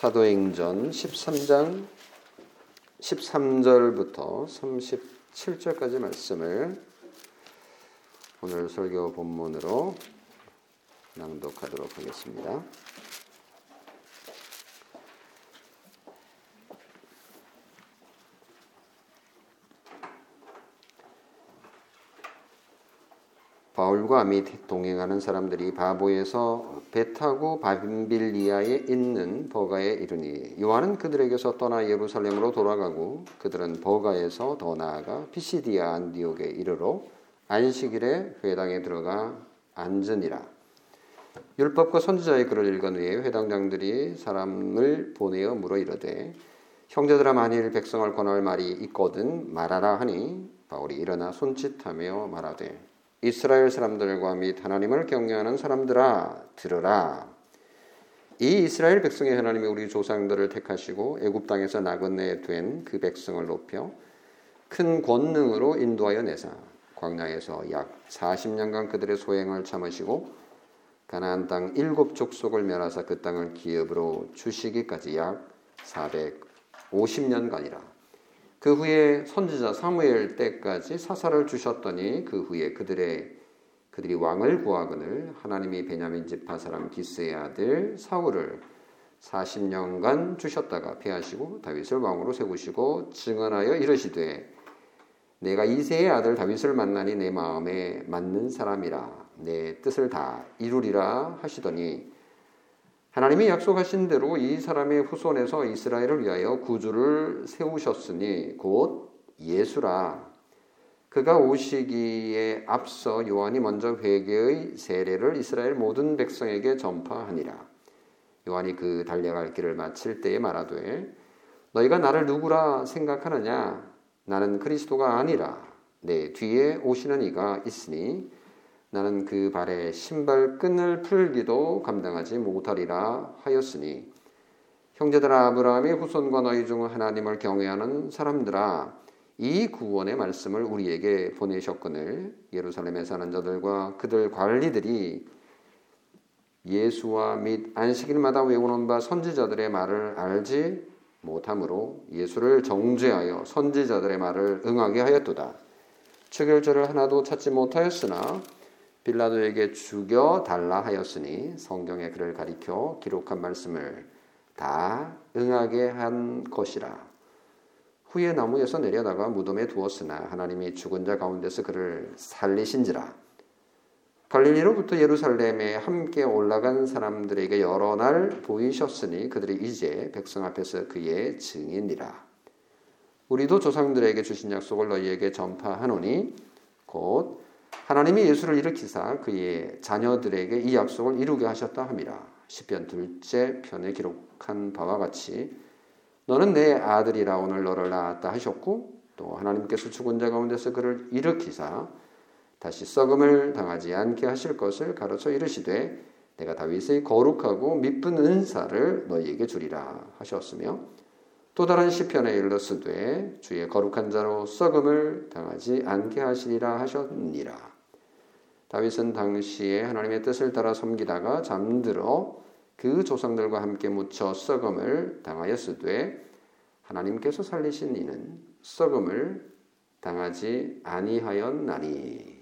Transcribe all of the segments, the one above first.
사도행전 13장 13절부터 37절까지 말씀을 오늘 설교 본문으로 낭독하도록 하겠습니다. 바울과 및 동행하는 사람들이 바보에서 배 타고 바빌리아에 있는 버가에 이르니 요한은 그들에게서 떠나 예루살렘으로 돌아가고 그들은 버가에서 더 나아가 피시디아 안디옥에 이르러 안식일에 회당에 들어가 앉으니라. 율법과 선지자의 글을 읽은 후에 회당장들이 사람을 보내어 물어 이르되 형제들아 만일 백성을 권할 말이 있거든 말하라 하니 바울이 일어나 손짓하며 말하되 이스라엘 사람들과 및 하나님을 경외하는 사람들아 들으라. 이 이스라엘 백성의 하나님이 우리 조상들을 택하시고 애굽 땅에서 나그네 된 그 백성을 높여 큰 권능으로 인도하여 내사 광야에서 약 40년간 그들의 소행을 참으시고 가나안 땅 일곱 족속을 멸하사 그 땅을 기업으로 주시기까지 약 450년간이라. 그 후에 선지자 사무엘 때까지 사사를 주셨더니 그 후에 그들의 그들이 왕을 구하거늘 하나님이 베냐민 지파 사람 기스의 아들 사울을 40년간 주셨다가 패하시고 다윗을 왕으로 세우시고 증언하여 이르시되 내가 이세의 아들 다윗을 만나니 내 마음에 맞는 사람이라 내 뜻을 다 이루리라 하시더니 하나님이 약속하신 대로 이 사람의 후손에서 이스라엘을 위하여 구주를 세우셨으니 곧 예수라. 그가 오시기에 앞서 요한이 먼저 회개의 세례를 이스라엘 모든 백성에게 전파하니라. 요한이 그 달려갈 길을 마칠 때에 말하되 너희가 나를 누구라 생각하느냐? 나는 그리스도가 아니라 내 뒤에 오시는 이가 있으니 나는 그 발에 신발 끈을 풀기도 감당하지 못하리라 하였으니 형제들 아브라함의 후손과 너희 중 하나님을 경외하는 사람들아 이 구원의 말씀을 우리에게 보내셨거늘 예루살렘에 사는 자들과 그들 관리들이 예수와 및 안식일마다 외우는 바 선지자들의 말을 알지 못하므로 예수를 정죄하여 선지자들의 말을 응하게 하였도다. 추결절을 하나도 찾지 못하였으나 빌라도에게 죽여 달라 하였으니 성경에 그를 가리켜 기록한 말씀을 다 응하게 한 것이라. 후에 나무에서 내려다가 무덤에 두었으나 하나님이 죽은 자 가운데서 그를 살리신지라. 갈릴리로부터 예루살렘에 함께 올라간 사람들에게 여러 날 보이셨으니 그들이 이제 백성 앞에서 그의 증인이라. 우리도 조상들에게 주신 약속을 너희에게 전파하노니 곧 하나님이 예수를 일으키사 그의 자녀들에게 이 약속을 이루게 하셨다 함이라. 시편 둘째 편에 기록한 바와 같이 너는 내 아들이라 오늘 너를 낳았다 하셨고 또 하나님께서 죽은 자 가운데서 그를 일으키사 다시 썩음을 당하지 않게 하실 것을 가르쳐 이르시되 내가 다윗의 거룩하고 미쁜 은사를 너희에게 주리라 하셨으며 또 다른 시편에 일렀으되 주의 거룩한 자로 썩음을 당하지 않게 하시리라 하셨니라. 다윗은 당시에 하나님의 뜻을 따라 섬기다가 잠들어 그 조상들과 함께 묻혀 썩음을 당하였으되 하나님께서 살리신 이는 썩음을 당하지 아니하였나니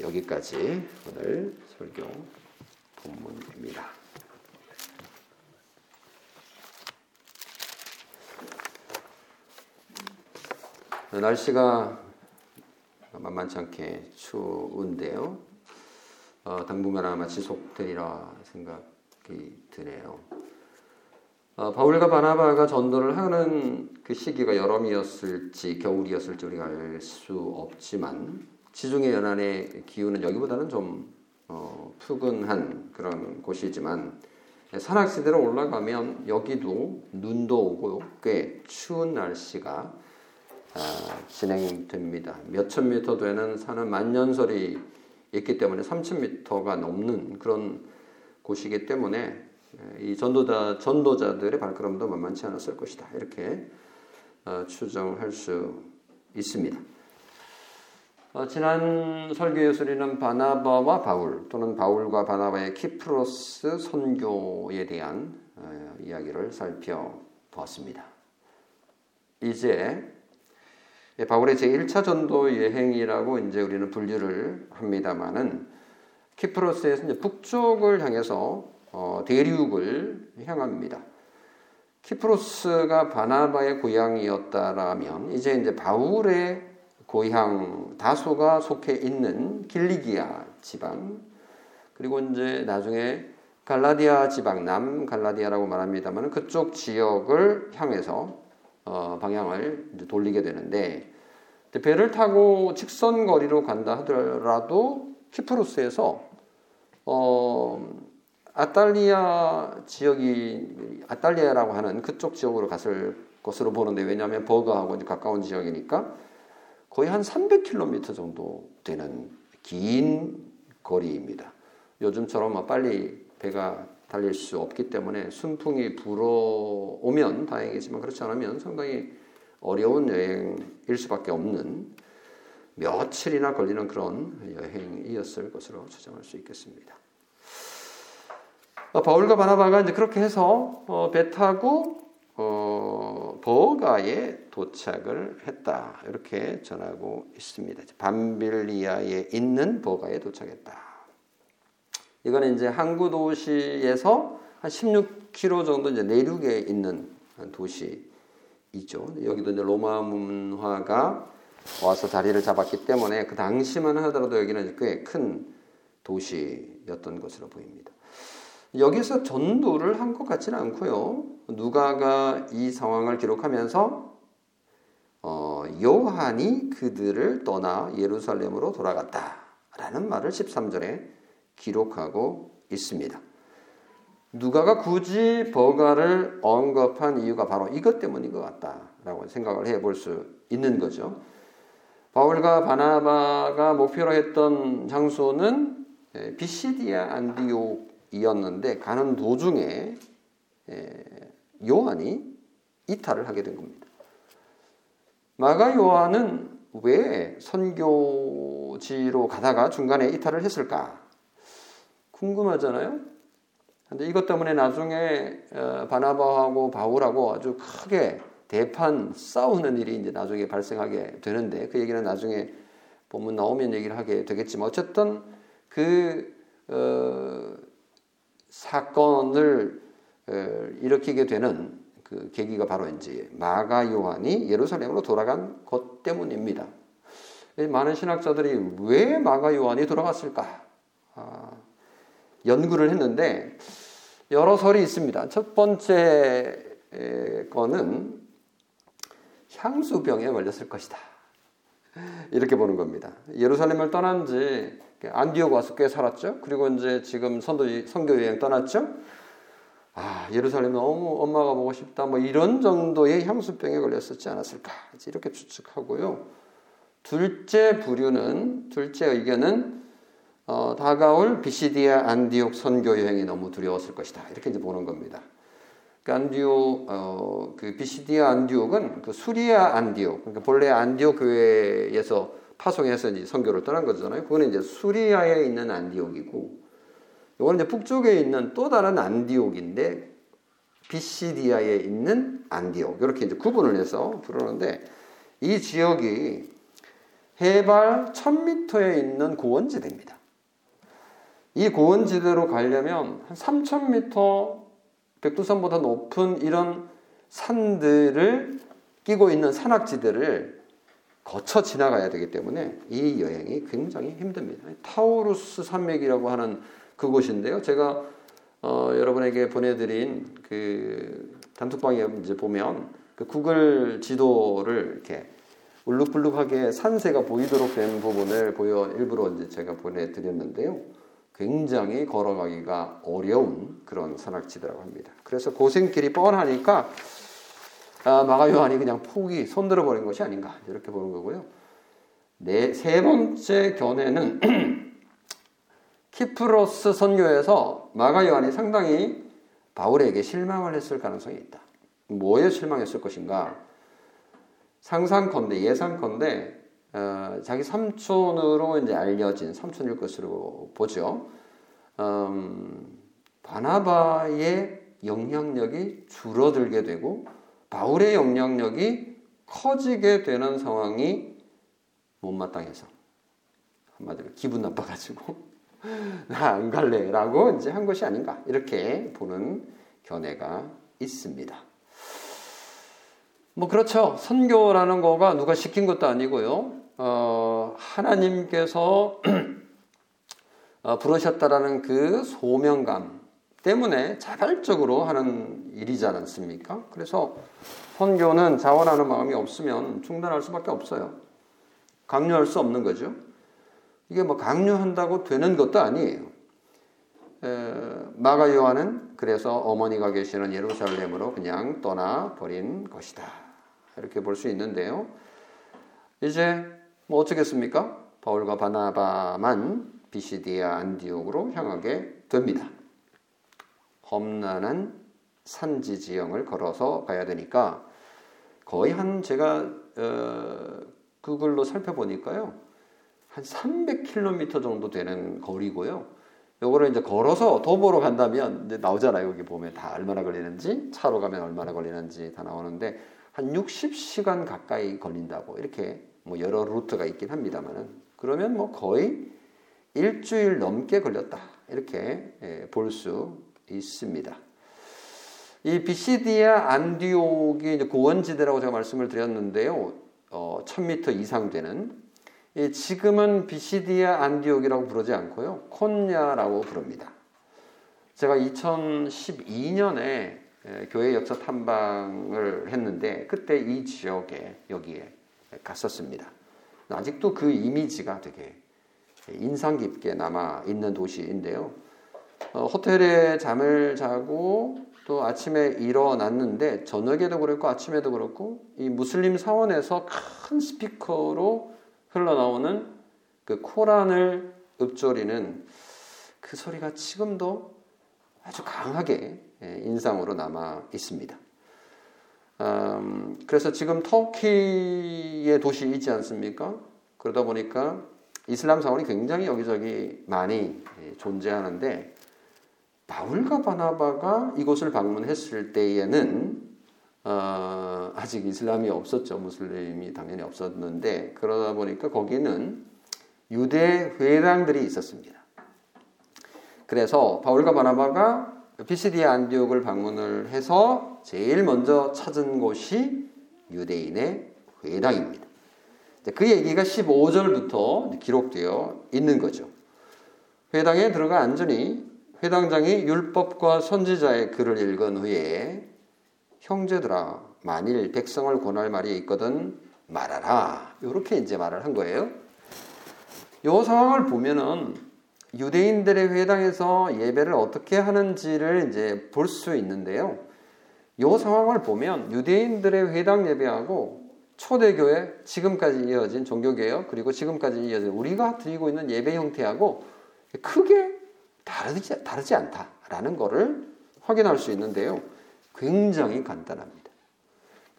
여기까지 오늘 설교 본문입니다. 날씨가 만만치 않게 추운데요. 어, 당분간 아마 지속되리라 생각이 드네요. 어, 바울과 바나바가 전도를 하는 그 시기가 여름이었을지 겨울이었을지 우리가 알 수 없지만 지중해 연안의 기후는 여기보다는 좀 어, 푸근한 그런 곳이지만 산악지대로 올라가면 여기도 눈도 오고 꽤 추운 날씨가 아, 진행됩니다. 몇천 미터 되는 산은 만년설이 있기 때문에 3천 미터가 넘는 그런 곳이기 때문에 이 전도자 전도자들의 발걸음도 만만치 않았을 것이다. 이렇게 어, 추정할 수 있습니다. 어, 지난 설교에서 우리는 바나바와 바울 또는 바울과 바나바의 키프로스 선교에 대한 어, 이야기를 살펴보았습니다. 이제 바울의 제1차 전도 여행이라고 이제 우리는 분류를 합니다만은 키프로스에서 이제 북쪽을 향해서 어, 대륙을 향합니다. 키프로스가 바나바의 고향이었다라면 이제 이제 바울의 고향 다소가 속해 있는 길리기아 지방 그리고 이제 나중에 갈라디아 지방 남 갈라디아라고 말합니다만 그쪽 지역을 향해서 어, 방향을 돌리게 되는데 배를 타고 직선 거리로 간다 하더라도 키프로스에서 어, 아탈리아 지역이 아탈리아라고 하는 그쪽 지역으로 갔을 것으로 보는데 왜냐하면 버거하고 가까운 지역이니까 거의 한 300km 정도 되는 긴 거리입니다. 요즘처럼 빨리 배가 달릴 수 없기 때문에 순풍이 불어오면 다행이지만 그렇지 않으면 상당히 어려운 여행일 수밖에 없는 며칠이나 걸리는 그런 여행이었을 것으로 추정할 수 있겠습니다. 어, 바울과 바나바가 이제 그렇게 해서 어, 배 타고 어, 버가에 도착을 했다 이렇게 전하고 있습니다. 밤빌리아에 있는 버가에 도착했다. 이거는 이제 항구 도시에서 한 16km 정도 이제 내륙에 있는 도시이죠. 여기도 이제 로마 문화가 와서 자리를 잡았기 때문에 그 당시만 하더라도 여기는 꽤 큰 도시였던 것으로 보입니다. 여기서 전도를 한 것 같지는 않고요. 누가가 이 상황을 기록하면서 어, 요한이 그들을 떠나 예루살렘으로 돌아갔다라는 말을 13절에 기록하고 있습니다. 누가가 굳이 버가를 언급한 이유가 바로 이것 때문인 것 같다라고 생각을 해 볼 수 있는 거죠. 바울과 바나바가 목표로 했던 장소는 비시디아 안디옥이었는데 가는 도중에 요한이 이탈을 하게 된 겁니다. 마가 요한은 왜 선교지로 가다가 중간에 이탈을 했을까? 궁금하잖아요. 근데 이것 때문에 나중에 어, 바나바하고 바울하고 아주 크게 대판 싸우는 일이 이제 나중에 발생하게 되는데 그 얘기는 나중에 보면 나오면 얘기를 하게 되겠지만 어쨌든 그 어, 사건을 어, 일으키게 되는 그 계기가 바로 이제 마가 요한이 예루살렘으로 돌아간 것 때문입니다. 많은 신학자들이 왜 마가 요한이 돌아갔을까? 아, 연구를 했는데 여러 설이 있습니다. 첫 번째 거는 향수병에 걸렸을 것이다. 이렇게 보는 겁니다. 예루살렘을 떠난 지 안디옥 와서 꽤 살았죠. 그리고 이제 지금 선도 선교 여행 떠났죠. 아, 예루살렘 너무 엄마가 보고 싶다. 뭐 이런 정도의 향수병에 걸렸었지 않았을까. 이렇게 추측하고요. 둘째 부류는 둘째 의견은 어, 다가올 비시디아 안디옥 선교 여행이 너무 두려웠을 것이다. 이렇게 이제 보는 겁니다. 그 안디옥, 어, 그 비시디아 안디옥은 그 수리아 안디옥, 그러니까 본래 안디옥 교회에서 파송해서 이제 선교를 떠난 거잖아요. 그거는 이제 수리아에 있는 안디옥이고, 이거는 이제 북쪽에 있는 또 다른 안디옥인데, 비시디아에 있는 안디옥. 이렇게 이제 구분을 해서 부르는데, 이 지역이 해발 1000m에 있는 고원지대입니다. 이 고원지대로 가려면 한 3,000m 백두산보다 높은 이런 산들을 끼고 있는 산악지대를 거쳐 지나가야 되기 때문에 이 여행이 굉장히 힘듭니다. 타우루스 산맥이라고 하는 그곳인데요. 제가 어, 여러분에게 보내드린 그 단톡방에 이제 보면 그 구글 지도를 이렇게 울룩불룩하게 산세가 보이도록 된 부분을 보여 일부러 이제 제가 보내드렸는데요. 굉장히 걸어가기가 어려운 그런 산악지대라고 합니다. 그래서 고생길이 뻔하니까 아, 마가 요한이 그냥 포기 손들어 버린 것이 아닌가 이렇게 보는 거고요. 네, 세 번째 견해는 키프로스 선교에서 마가 요한이 상당히 바울에게 실망을 했을 가능성이 있다. 뭐에 실망했을 것인가? 상상컨대 예상컨대 어, 자기 삼촌으로 이제 알려진 삼촌일 것으로 보죠. 음, 바나바의 영향력이 줄어들게 되고 바울의 영향력이 커지게 되는 상황이 못마땅해서 한마디로 기분 나빠가지고 나 안 갈래라고 이제 한 것이 아닌가 이렇게 보는 견해가 있습니다. 뭐 그렇죠. 선교라는 거가 누가 시킨 것도 아니고요. 어, 하나님께서 어, 부르셨다라는 그 소명감 때문에 자발적으로 하는 일이지 않습니까? 그래서 선교는 자원하는 마음이 없으면 중단할 수밖에 없어요. 강요할 수 없는 거죠. 이게 뭐 강요한다고 되는 것도 아니에요. 에, 마가 요한은 그래서 어머니가 계시는 예루살렘으로 그냥 떠나 버린 것이다. 이렇게 볼 수 있는데요. 이제 뭐 어쩌겠습니까? 바울과 바나바만 비시디아 안디옥으로 향하게 됩니다. 험난한 산지 지형을 걸어서 가야 되니까 거의 한 제가 어, 구글로 살펴보니까요. 한 300km 정도 되는 거리고요. 요거를 이제 걸어서 도보로 간다면 이제 나오잖아요. 여기 보면 다 얼마나 걸리는지, 차로 가면 얼마나 걸리는지 다 나오는데 한 60시간 가까이 걸린다고 이렇게 뭐 여러 루트가 있긴 합니다만은 그러면 뭐 거의 일주일 넘게 걸렸다. 이렇게 예, 볼수 있습니다. 이 비시디아 안디옥이 고원지대라고 제가 말씀을 드렸는데요. 어, 1000m 이상 되는 지금은 비시디아 안디옥이라고 부르지 않고요. 콘야라고 부릅니다. 제가 2012년에 교회 역사 탐방을 했는데 그때 이 지역에 여기에 갔었습니다. 아직도 그 이미지가 되게 인상 깊게 남아 있는 도시인데요. 어, 호텔에 잠을 자고 또 아침에 일어났는데 저녁에도 그렇고 아침에도 그렇고 이 무슬림 사원에서 큰 스피커로 흘러나오는 그 코란을 읊조리는 그 소리가 지금도 아주 강하게 예, 인상으로 남아 있습니다. 음, 그래서 지금 터키의 도시 있지 않습니까? 그러다 보니까 이슬람 사원이 굉장히 여기저기 많이 예, 존재하는데 바울과 바나바가 이곳을 방문했을 때에는 어, 아직 이슬람이 없었죠. 무슬림이 당연히 없었는데 그러다 보니까 거기는 유대 회당들이 있었습니다. 그래서 바울과 바나바가 피시디아 안디옥을 방문을 해서 제일 먼저 찾은 곳이 유대인의 회당입니다. 그 얘기가 15절부터 기록되어 있는 거죠. 회당에 들어가 앉으니 회당장이 율법과 선지자의 글을 읽은 후에 형제들아 만일 백성을 권할 말이 있거든 말하라. 이렇게 이제 말을 한 거예요. 이 상황을 보면은 유대인들의 회당에서 예배를 어떻게 하는지를 이제 볼 수 있는데요. 이 상황을 보면 유대인들의 회당 예배하고 초대교회 지금까지 이어진 종교개혁 그리고 지금까지 이어진 우리가 드리고 있는 예배 형태하고 크게 다르지, 다르지 않다라는 것을 확인할 수 있는데요. 굉장히 간단합니다.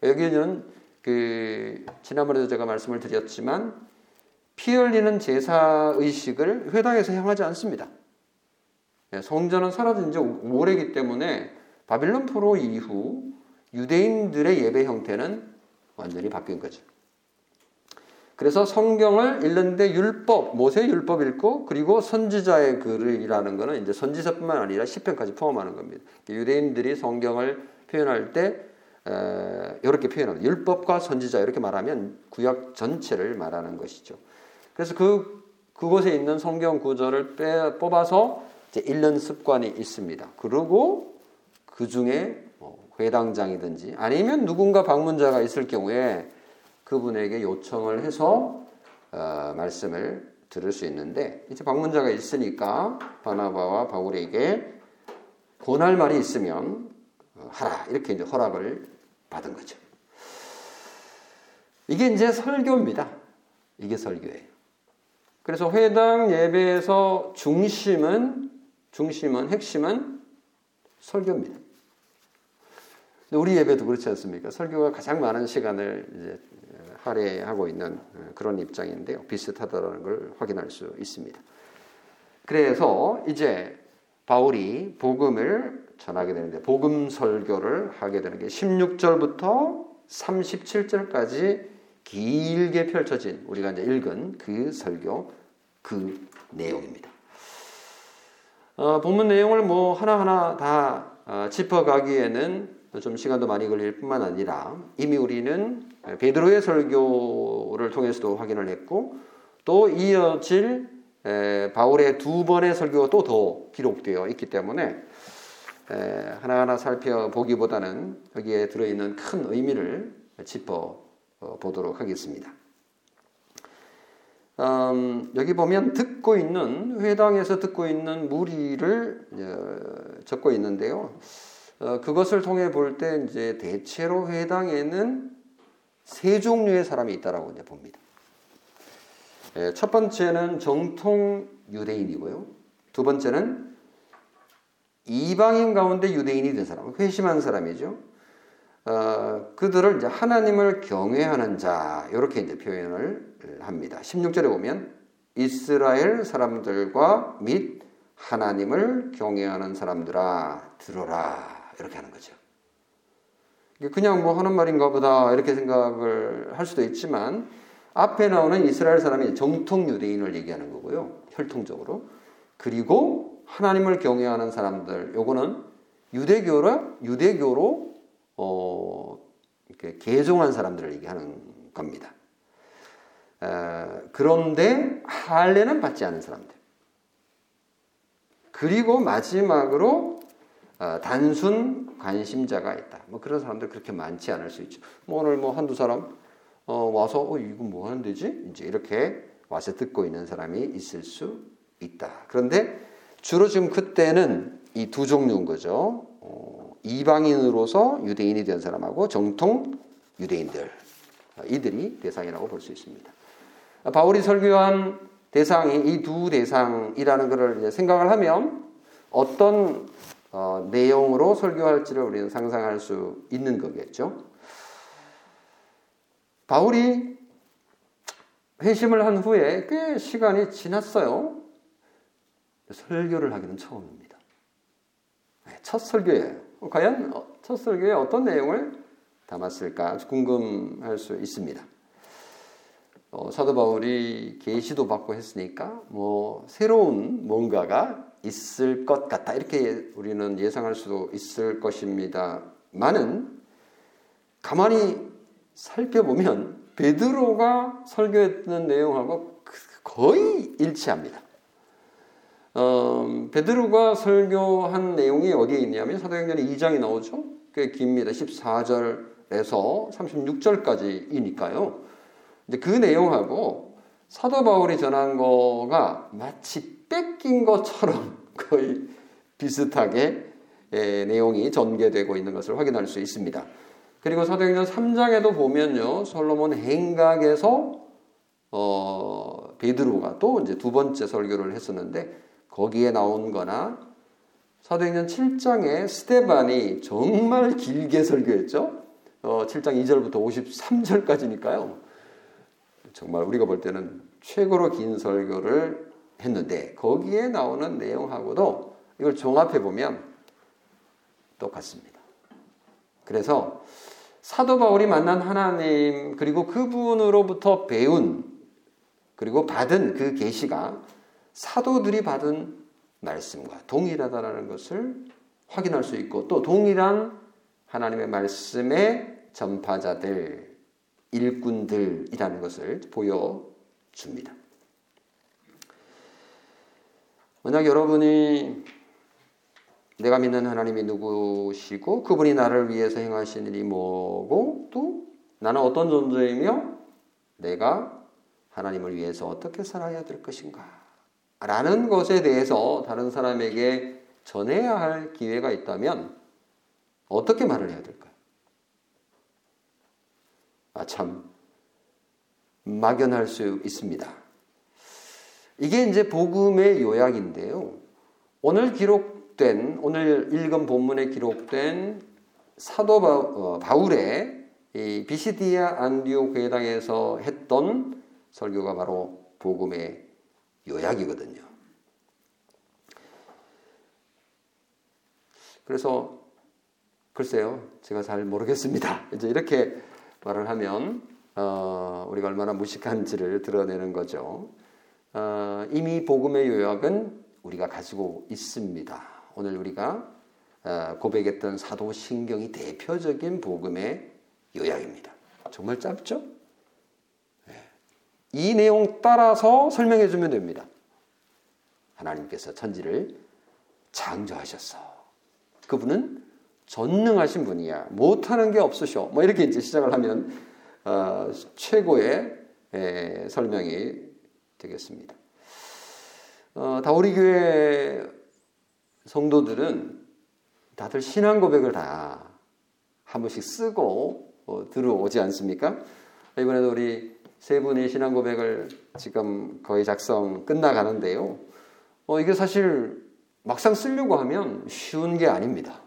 여기는 그 지난번에도 제가 말씀을 드렸지만 피 흘리는 제사 의식을 회당에서 향하지 않습니다. 예, 성전은 사라진 지 오래기 때문에 바빌론 포로 이후 유대인들의 예배 형태는 완전히 바뀐 거죠. 그래서 성경을 읽는데 율법, 모세 율법 읽고 그리고 선지자의 글이라는 것은 이제 선지자뿐만 아니라 시편까지 포함하는 겁니다. 유대인들이 성경을 표현할 때 이렇게 표현합니다. 율법과 선지자 이렇게 말하면 구약 전체를 말하는 것이죠. 그래서 그 그곳에 있는 성경 구절을 빼, 뽑아서 이제 읽는 습관이 있습니다. 그리고 그 중에 뭐 회당장이든지 아니면 누군가 방문자가 있을 경우에 그분에게 요청을 해서 어, 말씀을 들을 수 있는데 이제 방문자가 있으니까 바나바와 바울에게 권할 말이 있으면 어, 하라 이렇게 이제 허락을 받은 거죠. 이게 이제 설교입니다. 이게 설교예요. 그래서 회당 예배에서 중심은 중심은 핵심은 설교입니다. 우리 예배도 그렇지 않습니까? 설교가 가장 많은 시간을 이제 할애하고 있는 어, 그런 입장인데요. 비슷하다는 걸 확인할 수 있습니다. 그래서 이제 바울이 복음을 전하게 되는데 복음 설교를 하게 되는 게 16절부터 37절까지 길게 펼쳐진 우리가 이제 읽은 그 설교 그 내용입니다. 어, 본문 내용을 뭐 하나하나 다 어, 짚어가기에는 좀 시간도 많이 걸릴 뿐만 아니라 이미 우리는 베드로의 설교를 통해서도 확인을 했고 또 이어질 바울의 두 번의 설교가 또 더 기록되어 있기 때문에 하나하나 살펴보기보다는 여기에 들어있는 큰 의미를 짚어 보도록 하겠습니다. 음, 여기 보면 듣고 있는 회당에서 듣고 있는 무리를 어, 적고 있는데요. 어, 그것을 통해 볼 때 이제 대체로 회당에는 세 종류의 사람이 있다라고 이제 봅니다. 예, 첫 번째는 정통 유대인이고요. 두 번째는 이방인 가운데 유대인이 된 사람, 회심한 사람이죠. 어, 그들을 이제 하나님을 경외하는 자 이렇게 이제 표현을 합니다. 16절에 보면 이스라엘 사람들과 및 하나님을 경외하는 사람들아 들어라 이렇게 하는 거죠. 그냥 뭐 하는 말인가 보다 이렇게 생각을 할 수도 있지만 앞에 나오는 이스라엘 사람이 정통 유대인을 얘기하는 거고요. 혈통적으로. 그리고 하나님을 경외하는 사람들 요거는 유대교로 유대교로 어 이렇게 개종한 사람들을 얘기하는 겁니다. 에, 그런데 할례는 받지 않은 사람들. 그리고 마지막으로 어, 단순 관심자가 있다. 뭐 그런 사람들 그렇게 많지 않을 수 있죠. 뭐 오늘 뭐 한두 사람 어, 와서 어, 이거 뭐 하는 데지? 이제 이렇게 와서 듣고 있는 사람이 있을 수 있다. 그런데 주로 지금 그때는 이 두 종류인 거죠. 어, 이방인으로서 유대인이 된 사람하고 정통 유대인들 어, 이들이 대상이라고 볼 수 있습니다. 바울이 설교한 대상이 이 두 대상이라는 것을 생각을 하면 어떤 어, 내용으로 설교할지를 우리는 상상할 수 있는 거겠죠. 바울이 회심을 한 후에 꽤 시간이 지났어요. 설교를 하기는 처음입니다. 네, 첫 설교예요. 과연 어, 첫 설교에 어떤 내용을 담았을까 궁금할 수 있습니다. 어, 사도 바울이 계시도 받고 했으니까 뭐 새로운 뭔가가 있을 것 같다 이렇게 우리는 예상할 수도 있을 것입니다만은 가만히 살펴보면 베드로가 설교했던 내용하고 거의 일치합니다. 어, 베드로가 설교한 내용이 어디에 있냐면 사도행전 2장이 나오죠. 꽤 깁니다. 14절에서 36절까지이니까요. 이제 그 내용하고 사도 바울이 전한 거가 마치 뺏긴 것처럼 거의 비슷하게 예, 내용이 전개되고 있는 것을 확인할 수 있습니다. 그리고 사도행전 3장에도 보면요. 솔로몬 행각에서 어, 베드로가 또 이제 두 번째 설교를 했었는데 거기에 나온 거나 사도행전 7장에 스테반이 정말 길게 설교했죠. 어, 7장 2절부터 53절까지니까요. 정말 우리가 볼 때는 최고로 긴 설교를 했는데 거기에 나오는 내용하고도 이걸 종합해 보면 똑같습니다. 그래서 사도 바울이 만난 하나님 그리고 그분으로부터 배운 그리고 받은 그 계시가 사도들이 받은 말씀과 동일하다라는 것을 확인할 수 있고 또 동일한 하나님의 말씀의 전파자들 일꾼들이라는 것을 보여줍니다. 만약 여러분이 내가 믿는 하나님이 누구시고 그분이 나를 위해서 행하신 일이 뭐고 또 나는 어떤 존재이며 내가 하나님을 위해서 어떻게 살아야 될 것인가 라는 것에 대해서 다른 사람에게 전해야 할 기회가 있다면 어떻게 말을 해야 될까요? 아, 참, 막연할 수 있습니다. 이게 이제 복음의 요약인데요. 오늘 기록 기록된 오늘 읽은 본문에 기록된 사도 어, 바울의 비시디아 안디오 회당에서 했던 설교가 바로 복음의 요약이거든요. 그래서 글쎄요, 제가 잘 모르겠습니다. 이제 이렇게 말을 하면 어, 우리가 얼마나 무식한지를 드러내는 거죠. 어, 이미 복음의 요약은 우리가 가지고 있습니다. 오늘 우리가 어, 고백했던 사도신경이 대표적인 복음의 요약입니다. 정말 짧죠? 네. 이 내용 따라서 설명해 주면 됩니다. 하나님께서 천지를 창조하셨어. 그분은 전능하신 분이야. 못하는 게 없으셔. 뭐 이렇게 이제 시작을 하면 어, 최고의 에, 설명이 되겠습니다. 어, 다우리 교회 성도들은 다들 신앙 고백을 다 한 번씩 쓰고 어, 들어오지 않습니까? 이번에도 우리 세 분의 신앙 고백을 지금 거의 작성 끝나가는데요. 어, 이게 사실 막상 쓰려고 하면 쉬운 게 아닙니다.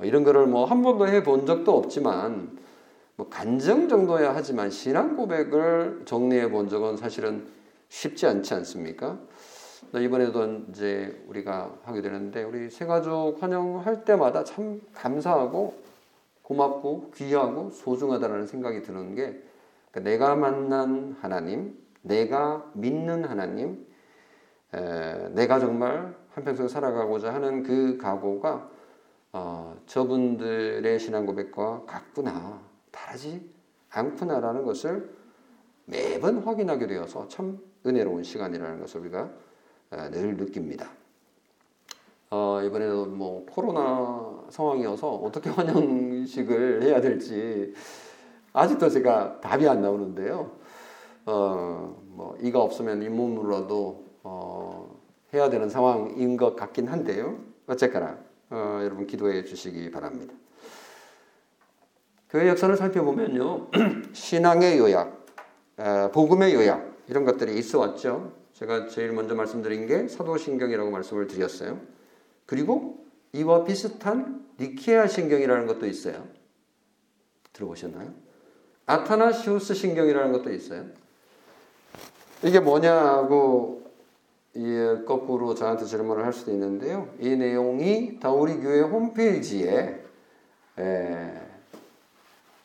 이런 거를 뭐 한 번도 해본 적도 없지만 뭐 간증 정도야 하지만 신앙 고백을 정리해 본 적은 사실은 쉽지 않지 않습니까? 이번에도 이제 우리가 하게 되는데 우리 새가족 환영할 때마다 참 감사하고 고맙고 귀하고 소중하다는 생각이 드는 게 그러니까 내가 만난 하나님, 내가 믿는 하나님, 에, 내가 정말 한평생 살아가고자 하는 그 각오가 어, 저분들의 신앙 고백과 같구나, 다르지 않구나라는 것을 매번 확인하게 되어서 참 은혜로운 시간이라는 것을 우리가 어, 늘 느낍니다. 어, 이번에도 뭐 코로나 상황이어서 어떻게 환영식을 해야 될지 아직도 제가 답이 안 나오는데요. 어, 뭐 이가 없으면 잇몸으로도 어, 해야 되는 상황인 것 같긴 한데요. 어쨌거나 어, 여러분 기도해 주시기 바랍니다. 교회 역사를 살펴보면요, 신앙의 요약, 어, 복음의 요약 이런 것들이 있어 왔죠. 제가 제일 먼저 말씀드린 게 사도신경이라고 말씀을 드렸어요. 그리고 이와 비슷한 니케아 신경이라는 것도 있어요. 들어보셨나요? 아타나시우스 신경이라는 것도 있어요. 이게 뭐냐고 거꾸로 저한테 질문을 할 수도 있는데요. 이 내용이 다우리 교회 홈페이지에 에,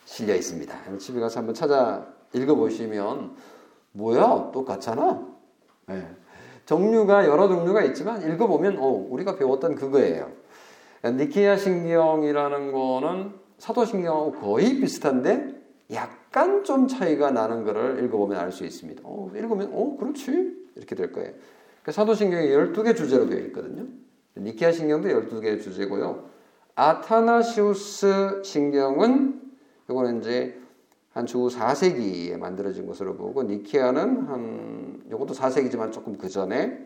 실려 있습니다. 집에 가서 한번 찾아 읽어보시면 뭐야 똑같잖아. 네. 종류가 여러 종류가 있지만 읽어보면 어, 우리가 배웠던 그거예요. 니케아 신경이라는 거는 사도신경하고 거의 비슷한데 약간 좀 차이가 나는 것을 읽어보면 알 수 있습니다. 어, 읽으면 어 그렇지 이렇게 될 거예요. 그 사도신경이 12개 주제로 되어 있거든요. 니케아 신경도 12개 주제고요. 아타나시우스 신경은 이거는 이제 한 주 4세기에 만들어진 것으로 보고 니케아는 한 이것도 4세기지만 조금 그 전에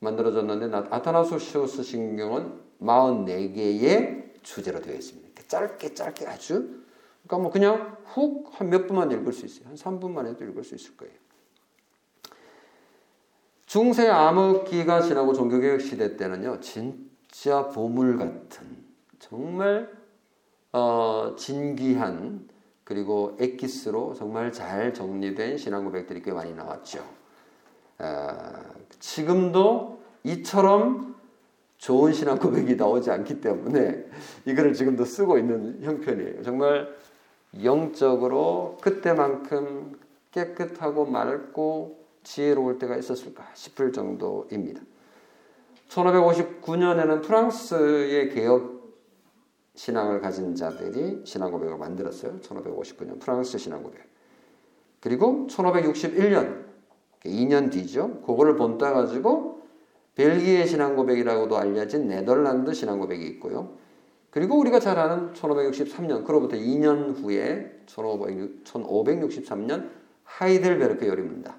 만들어졌는데 아타나소시우스 신경은 44개의 주제로 되어 있습니다. 짧게 짧게 아주 그러니까 뭐 그냥 훅 한 몇 분만 읽을 수 있어요. 한 3분만 해도 읽을 수 있을 거예요. 중세 암흑기가 지나고 종교개혁 시대 때는요, 진짜 보물 같은, 정말, 어, 진귀한, 그리고 엑기스로 정말 잘 정리된 신앙 고백들이 꽤 많이 나왔죠. 어, 지금도 이처럼 좋은 신앙 고백이 나오지 않기 때문에 이거를 지금도 쓰고 있는 형편이에요. 정말 영적으로 그때만큼 깨끗하고 맑고 지혜로울 때가 있었을까 싶을 정도입니다. 1559년에는 프랑스의 개혁 신앙을 가진 자들이 신앙 고백을 만들었어요. 1559년 프랑스 신앙 고백. 그리고 1561년 2년 뒤죠. 그거를 본따 가지고 벨기에 신앙 고백이라고도 알려진 네덜란드 신앙 고백이 있고요. 그리고 우리가 잘 아는 1563년 그로부터 2년 후에 1563년 하이델베르크 요리입니다.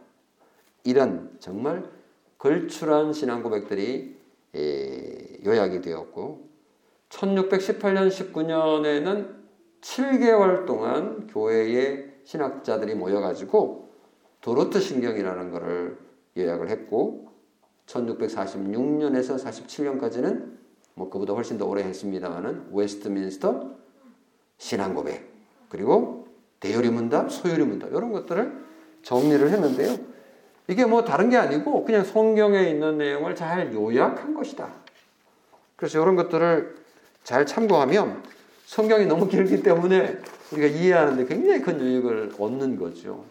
이런 정말 걸출한 신앙 고백들이 요약이 되었고 1618년 19년에는 7개월 동안 교회의 신학자들이 모여가지고 도르트 신경이라는 것을 요약을 했고 1646년에서 47년까지는 뭐 그보다 훨씬 더 오래 했습니다만은 웨스트민스터 신앙 고백 그리고 대요리 문답, 소요리 문답 이런 것들을 정리를 했는데요. 이게 뭐 다른 게 아니고 그냥 성경에 있는 내용을 잘 요약한 것이다. 그래서 이런 것들을 잘 참고하면 성경이 너무 길기 때문에 우리가 이해하는데 굉장히 큰 유익을 얻는 거죠.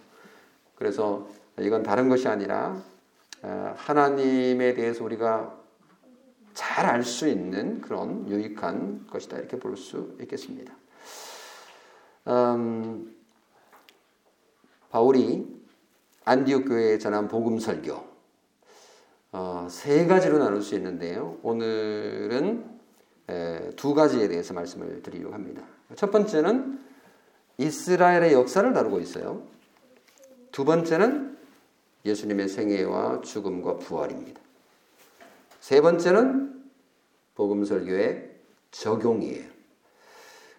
그래서 이건 다른 것이 아니라 어, 하나님에 대해서 우리가 잘 알 수 있는 그런 유익한 것이다 이렇게 볼 수 있겠습니다. 음, 바울이 안디옥 교회에 전한 복음 설교 어, 세 가지로 나눌 수 있는데요. 오늘은 에, 두 가지에 대해서 말씀을 드리려고 합니다. 첫 번째는 이스라엘의 역사를 다루고 있어요. 두 번째는 예수님의 생애와 죽음과 부활입니다. 세 번째는 복음 설교의 적용이에요.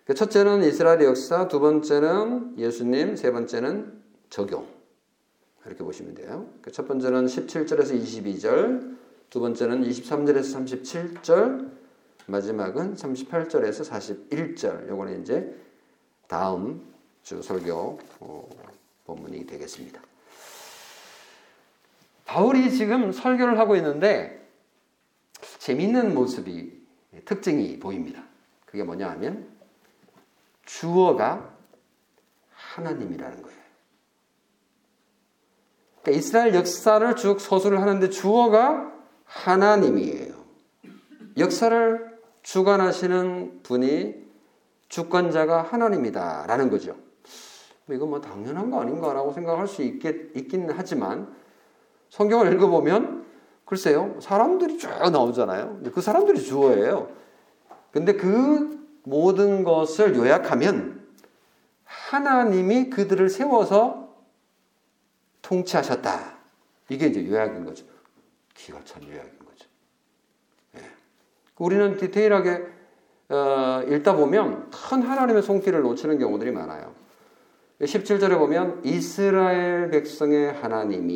그 첫째는 이스라엘의 역사, 두 번째는 예수님, 세 번째는 적용. 이렇게 보시면 돼요. 그첫 번째는 17절에서 22절, 두 번째는 23절에서 37절, 마지막은 38절에서 41절. 요거는 이제 다음 주 설교 어, 본문이 되겠습니다. 바울이 지금 설교를 하고 있는데 재밌는 모습이 특징이 보입니다. 그게 뭐냐 하면 주어가 하나님이라는 거예요. 그러니까 이스라엘 역사를 쭉 서술을 하는데 주어가 하나님이에요. 역사를 주관하시는 분이 주권자가 하나님이다라는 거죠. 뭐 이거 뭐 당연한 거 아닌가라고 생각할 수 있겠, 있긴 하지만 성경을 읽어보면 글쎄요 사람들이 쭉 나오잖아요. 그 사람들이 주어예요. 근데 그 모든 것을 요약하면 하나님이 그들을 세워서 통치하셨다. 이게 이제 요약인 거죠. 기가 찬 요약인 거죠. 예. 우리는 디테일하게 어, 읽다 보면 큰 하나님의 손길을 놓치는 경우들이 많아요. 17절에 보면 이스라엘 백성의 하나님이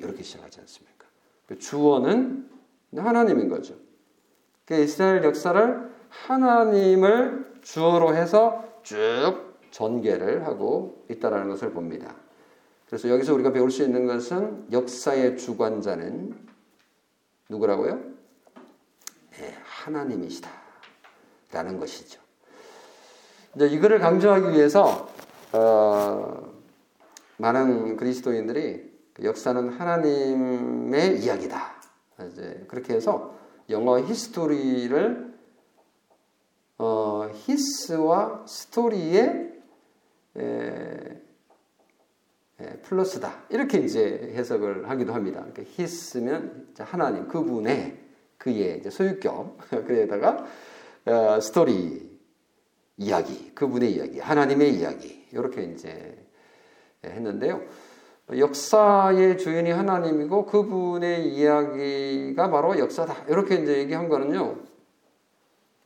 이렇게 시작하지 않습니까? 그 주어는 하나님인 거죠. 그러니까 이스라엘 역사를 하나님을 주어로 해서 쭉 전개를 하고 있다는 것을 봅니다. 그래서 여기서 우리가 배울 수 있는 것은 역사의 주관자는 누구라고요? 네, 하나님이시다. 라는 것이죠. 이제 이거를 강조하기 위해서 어, 많은 그리스도인들이 그 역사는 하나님의 이야기다. 이제 그렇게 해서 영어 history를 어, his와 story의 에, 에, 플러스다. 이렇게 이제 해석을 하기도 합니다. 그러니까 his면 하나님 그분의 그의 소유격 그에다가 어, 스토리 이야기, 그분의 이야기, 하나님의 이야기 이렇게 이제 했는데요. 역사의 주인이 하나님이고 그분의 이야기가 바로 역사다. 이렇게 이제 얘기한 거는요.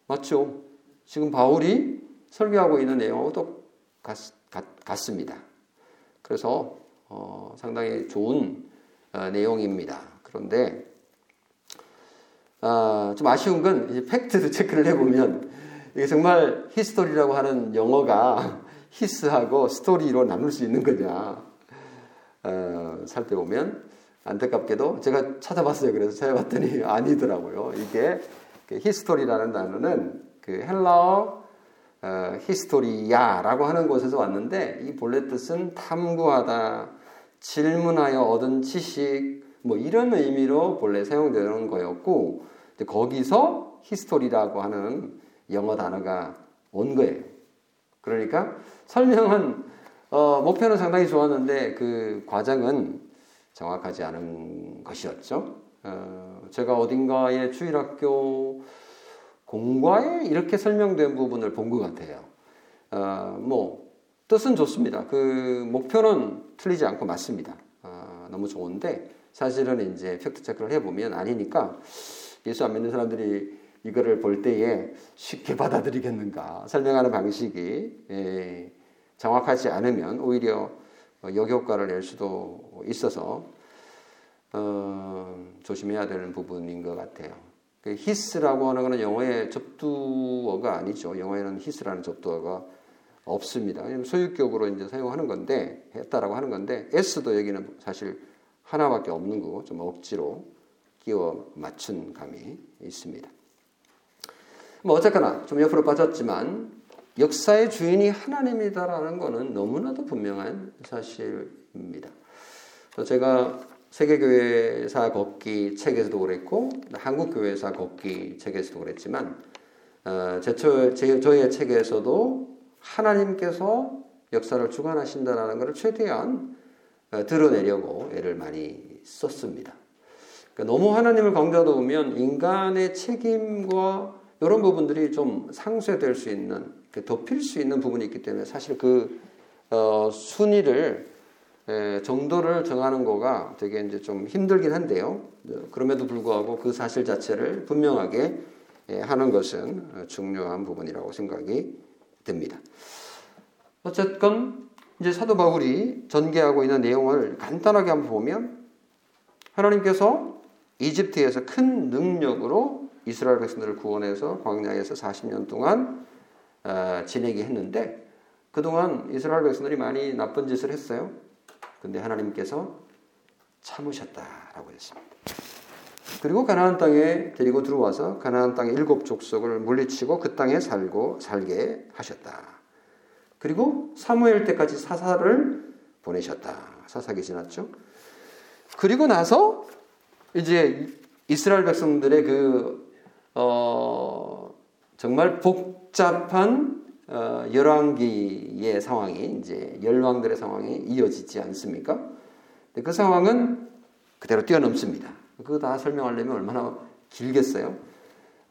맞죠? 지금 바울이 설교하고 있는 내용하고 같, 같, 습니다 그래서 어, 상당히 좋은 어, 내용입니다. 그런데 아, 좀 아쉬운 건 팩트도 체크를 해보면 이게 정말 history라고 하는 영어가 his하고 story로 나눌 수 있는 거냐 어, 살펴보면 안타깝게도 제가 찾아봤어요. 그래서 찾아봤더니 아니더라고요. 이게 그 history라는 단어는 그 헬라어 어, ἱστορία라고 하는 곳에서 왔는데 이 본래 뜻은 탐구하다, 질문하여 얻은 지식 뭐 이런 의미로 본래 사용되는 거였고 거기서 history라고 하는 영어 단어가 온 거예요. 그러니까 설명은 어, 목표는 상당히 좋았는데 그 과정은 정확하지 않은 것이었죠. 어, 제가 어딘가에 주일학교 공과에 이렇게 설명된 부분을 본 것 같아요. 어, 뭐 뜻은 좋습니다. 그 목표는 틀리지 않고 맞습니다. 어, 너무 좋은데 사실은 이제 팩트 체크를 해보면 아니니까 예수 안 믿는 사람들이 이거를 볼 때에 쉽게 받아들이겠는가 설명하는 방식이 예, 정확하지 않으면 오히려 역효과를 낼 수도 있어서 어, 조심해야 되는 부분인 것 같아요. 그 히스라고 하는 것은 영어의 접두어가 아니죠. 영어에는 히스라는 접두어가 없습니다. 소유격으로 이제 사용하는 건데 했다라고 하는 건데 s도 여기는 사실 하나밖에 없는 거고 좀 억지로 끼워 맞춘 감이 있습니다. 뭐 어쨌거나 좀 옆으로 빠졌지만 역사의 주인이 하나님이다라는 것은 너무나도 분명한 사실입니다. 제가 세계교회사 걷기 책에서도 그랬고 한국교회사 걷기 책에서도 그랬지만 어, 제, 제, 저의 책에서도 하나님께서 역사를 주관하신다는 것을 최대한 어, 드러내려고 애를 많이 썼습니다. 그러니까 너무 하나님을 강조하다 보면 인간의 책임과 이런 부분들이 좀 상쇄될 수 있는 그 덮일 수 있는 부분이 있기 때문에 사실 그 어, 순위를 에, 정도를 정하는 거가 되게 이제 좀 힘들긴 한데요. 그럼에도 불구하고 그 사실 자체를 분명하게 에, 하는 것은 중요한 부분이라고 생각이 듭니다. 어쨌건 이제 사도 바울이 전개하고 있는 내용을 간단하게 한번 보면 하나님께서 이집트에서 큰 능력으로 이스라엘 백성들을 구원해서 광야에서 40년 동안 어, 지내게 했는데 그동안 이스라엘 백성들이 많이 나쁜 짓을 했어요. 근데 하나님께서 참으셨다라고 했습니다. 그리고 가나안 땅에 데리고 들어와서 가나안 땅의 일곱 족속을 물리치고 그 땅에 살고 살게 하셨다. 그리고 사무엘 때까지 사사를 보내셨다. 사사기 지났죠. 그리고 나서 이제 이스라엘 백성들의 그 어, 정말 복잡한 어, 열왕기의 상황이 이제 열왕들의 상황이 이어지지 않습니까? 그 상황은 그대로 뛰어넘습니다. 그거 다 설명하려면 얼마나 길겠어요?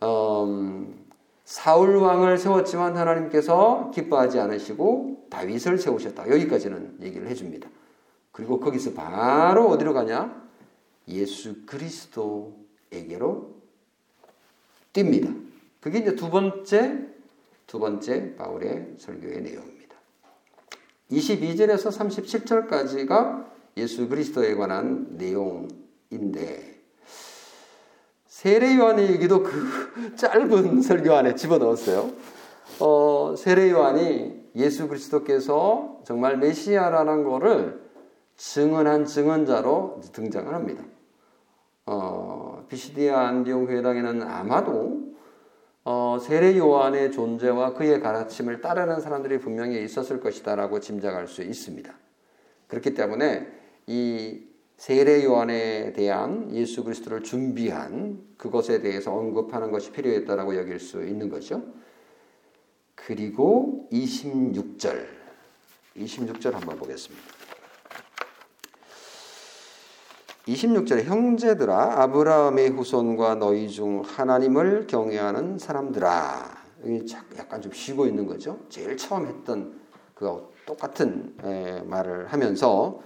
음, 사울 왕을 세웠지만 하나님께서 기뻐하지 않으시고 다윗을 세우셨다. 여기까지는 얘기를 해줍니다. 그리고 거기서 바로 어디로 가냐? 예수 그리스도에게로 뜁니다. 그게 이제 두 번째 두 번째 바울의 설교의 내용입니다. 22절에서 37절까지가 예수 그리스도에 관한 내용인데 세례 요한의 얘기도 그 짧은 설교 안에 집어넣었어요. 어, 세례 요한이 예수 그리스도께서 정말 메시아라는 것을 증언한 증언자로 등장을 합니다. 어, 비시디아 안디옹 회당에는 아마도 어, 세례 요한의 존재와 그의 가르침을 따르는 사람들이 분명히 있었을 것이다라고 짐작할 수 있습니다. 그렇기 때문에 이 세례 요한에 대한 예수 그리스도를 준비한 그것에 대해서 언급하는 것이 필요했다라고 여길 수 있는 거죠. 그리고 26절 26절 한번 보겠습니다. 26절에 형제들아 아브라함의 후손과 너희 중 하나님을 경외하는 사람들아 여기 약간 좀 쉬고 있는 거죠. 제일 처음 했던 그 똑같은 말을 하면서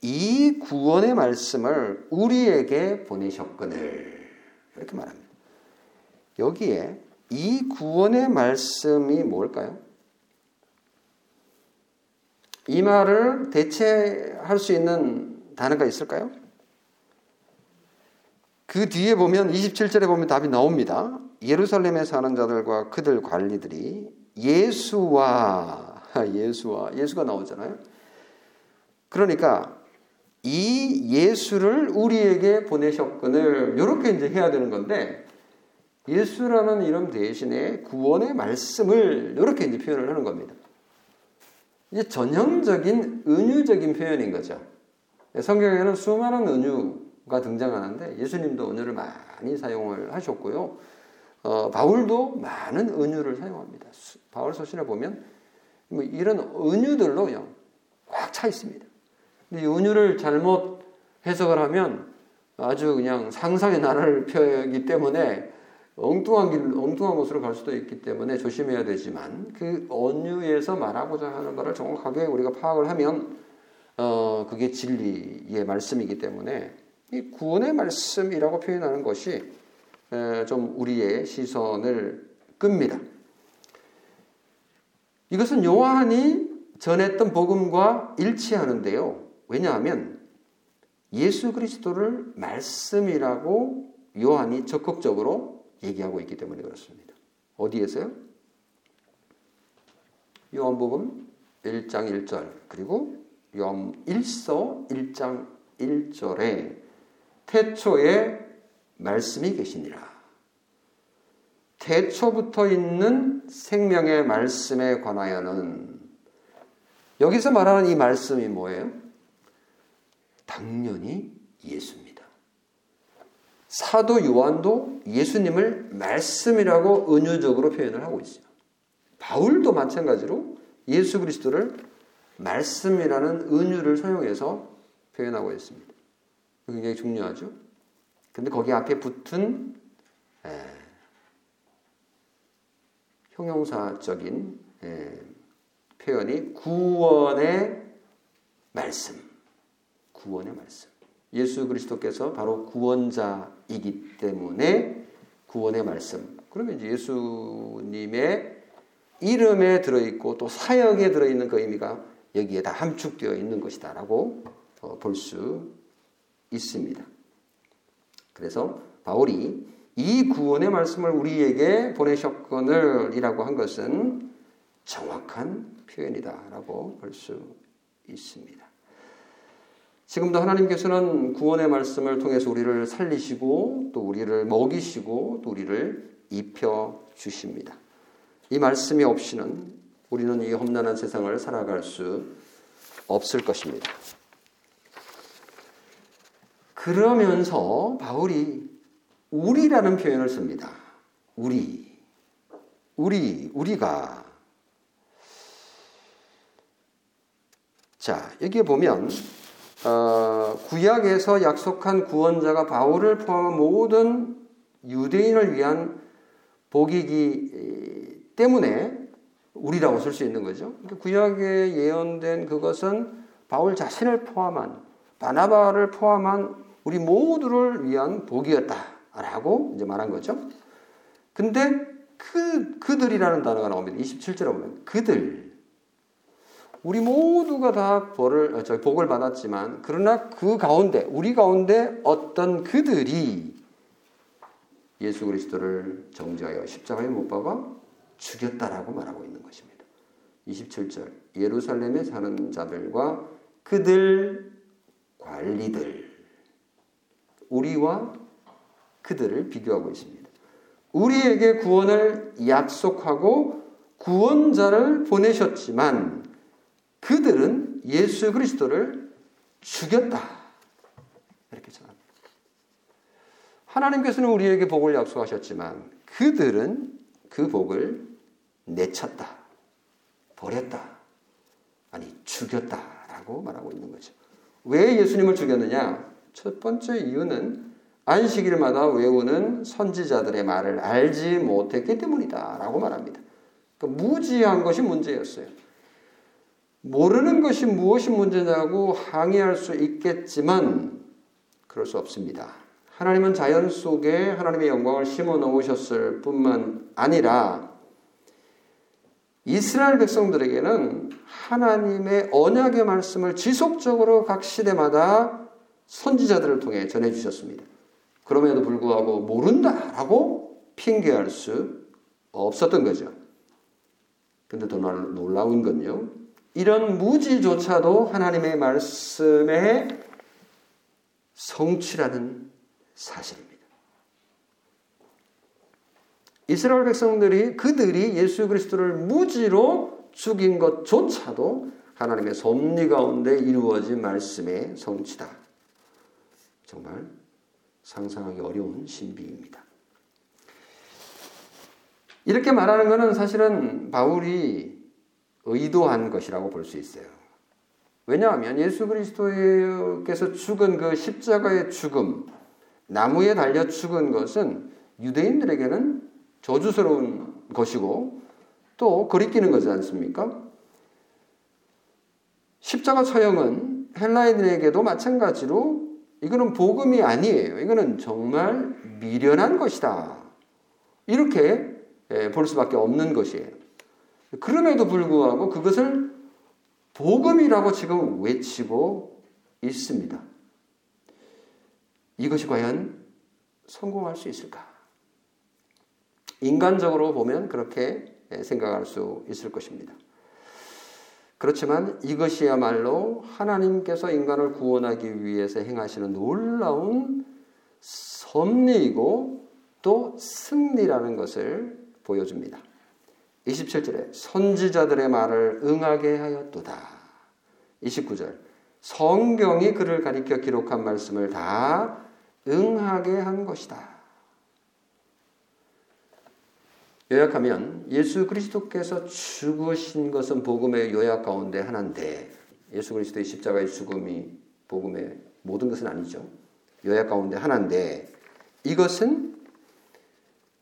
이 구원의 말씀을 우리에게 보내셨거늘 이렇게 말합니다. 여기에 이 구원의 말씀이 뭘까요? 이 말을 대체할 수 있는 단어가 있을까요? 그 뒤에 보면 27절에 보면 답이 나옵니다. 예루살렘에 사는 자들과 그들 관리들이 예수와 예수와 예수가 나오잖아요. 그러니까 이 예수를 우리에게 보내셨거늘 이렇게 이제 해야 되는 건데 예수라는 이름 대신에 구원의 말씀을 이렇게 이제 표현을 하는 겁니다. 이제 전형적인 은유적인 표현인 거죠. 성경에는 수많은 은유 가 등장하는데 예수님도 은유를 많이 사용을 하셨고요. 어, 바울도 많은 은유를 사용합니다. 바울 서신에 보면 뭐 이런 은유들로 꽉 차 있습니다. 근데 이 은유를 잘못 해석을 하면 아주 그냥 상상의 나라를 펴기 때문에 엉뚱한 길, 엉뚱한 곳으로 갈 수도 있기 때문에 조심해야 되지만 그 언유에서 말하고자 하는 바를 정확하게 우리가 파악을 하면 어, 그게 진리의 말씀이기 때문에 이 구원의 말씀이라고 표현하는 것이 좀 우리의 시선을 끕니다. 이것은 요한이 전했던 복음과 일치하는데요. 왜냐하면 예수 그리스도를 말씀이라고 요한이 적극적으로 얘기하고 있기 때문에 그렇습니다. 어디에서요? 요한복음 1장 1절 그리고 요한 1서 1장 1절에 태초에 말씀이 계시니라. 대초부터 있는 생명의 말씀에 관하여는 여기서 말하는 이 말씀이 뭐예요? 당연히 예수입니다. 사도 요한도 예수님을 말씀이라고 은유적으로 표현을 하고 있어요. 바울도 마찬가지로 예수 그리스도를 말씀이라는 은유를 사용해서 표현하고 있습니다. 굉장히 중요하죠. 근데 거기 앞에 붙은 에, 형용사적인 에, 표현이 구원의 말씀. 구원의 말씀. 예수 그리스도께서 바로 구원자이기 때문에 구원의 말씀. 그러면 이제 예수님의 이름에 들어있고 또 사역에 들어있는 그 의미가 여기에 다 함축되어 있는 것이다라고 어, 볼수 있습니다. 그래서 바울이 이 구원의 말씀을 우리에게 보내셨거늘이라고 한 것은 정확한 표현이다라고 볼 수 있습니다. 지금도 하나님께서는 구원의 말씀을 통해서 우리를 살리시고 또 우리를 먹이시고 또 우리를 입혀 주십니다. 이 말씀이 없이는 우리는 이 험난한 세상을 살아갈 수 없을 것입니다. 그러면서 바울이 우리라는 표현을 씁니다. 우리. 우리, 우리가. 자, 여기에 보면, 어, 구약에서 약속한 구원자가 바울을 포함한 모든 유대인을 위한 복이기 때문에 우리라고 쓸 수 있는 거죠. 그러니까 구약에 예언된 그것은 바울 자신을 포함한 바나바를 포함한 우리 모두를 위한 복이었다라고 이제 말한 거죠. 근데 그 그들이라는 단어가 나옵니다. 27절에 보면 그들 우리 모두가 다 벌을 어, 저 복을 받았지만 그러나 그 가운데 우리 가운데 어떤 그들이 예수 그리스도를 정죄하여 십자가에 못 박아 죽였다라고 말하고 있는 것입니다. 27절 예루살렘에 사는 자들과 그들 관리들 우리와 그들을 비교하고 있습니다. 우리에게 구원을 약속하고 구원자를 보내셨지만 그들은 예수 그리스도를 죽였다. 이렇게 전합니다. 하나님께서는 우리에게 복을 약속하셨지만 그들은 그 복을 내쳤다. 버렸다. 아니, 죽였다 라고 말하고 있는 거죠. 왜 예수님을 죽였느냐? 첫 번째 이유는 안식일마다 외우는 선지자들의 말을 알지 못했기 때문이다. 라고 말합니다. 그러니까 무지한 것이 문제였어요. 모르는 것이 무엇이 문제냐고 항의할 수 있겠지만 그럴 수 없습니다. 하나님은 자연 속에 하나님의 영광을 심어 놓으셨을 뿐만 아니라 이스라엘 백성들에게는 하나님의 언약의 말씀을 지속적으로 각 시대마다 선지자들을 통해 전해주셨습니다. 그럼에도 불구하고 모른다라고 핑계할 수 없었던 거죠. 근데 더 놀라운 건요. 이런 무지조차도 하나님의 말씀의 성취라는 사실입니다. 이스라엘 백성들이 그들이 예수 그리스도를 무지로 죽인 것조차도 하나님의 섭리 가운데 이루어진 말씀의 성취다. 정말 상상하기 어려운 신비입니다. 이렇게 말하는 것은 사실은 바울이 의도한 것이라고 볼 수 있어요. 왜냐하면 예수 그리스도께서 죽은 그 십자가의 죽음, 나무에 달려 죽은 것은 유대인들에게는 저주스러운 것이고 또 거리끼는 거지 않습니까? 십자가 처형은 헬라인들에게도 마찬가지로 이거는 복음이 아니에요. 이거는 정말 미련한 것이다. 이렇게 예, 볼 수밖에 없는 것이에요. 그럼에도 불구하고 그것을 복음이라고 지금 외치고 있습니다. 이것이 과연 성공할 수 있을까? 인간적으로 보면 그렇게 예, 생각할 수 있을 것입니다. 그렇지만 이것이야말로 하나님께서 인간을 구원하기 위해서 행하시는 놀라운 섭리이고 또 승리라는 것을 보여줍니다. 27절에 선지자들의 말을 응하게 하였도다. 29절 성경이 그를 가리켜 기록한 말씀을 다 응하게 한 것이다. 요약하면 예수 그리스도께서 죽으신 것은 복음의 요약 가운데 하나인데 예수 그리스도의 십자가의 죽음이 복음의 모든 것은 아니죠. 요약 가운데 하나인데 이것은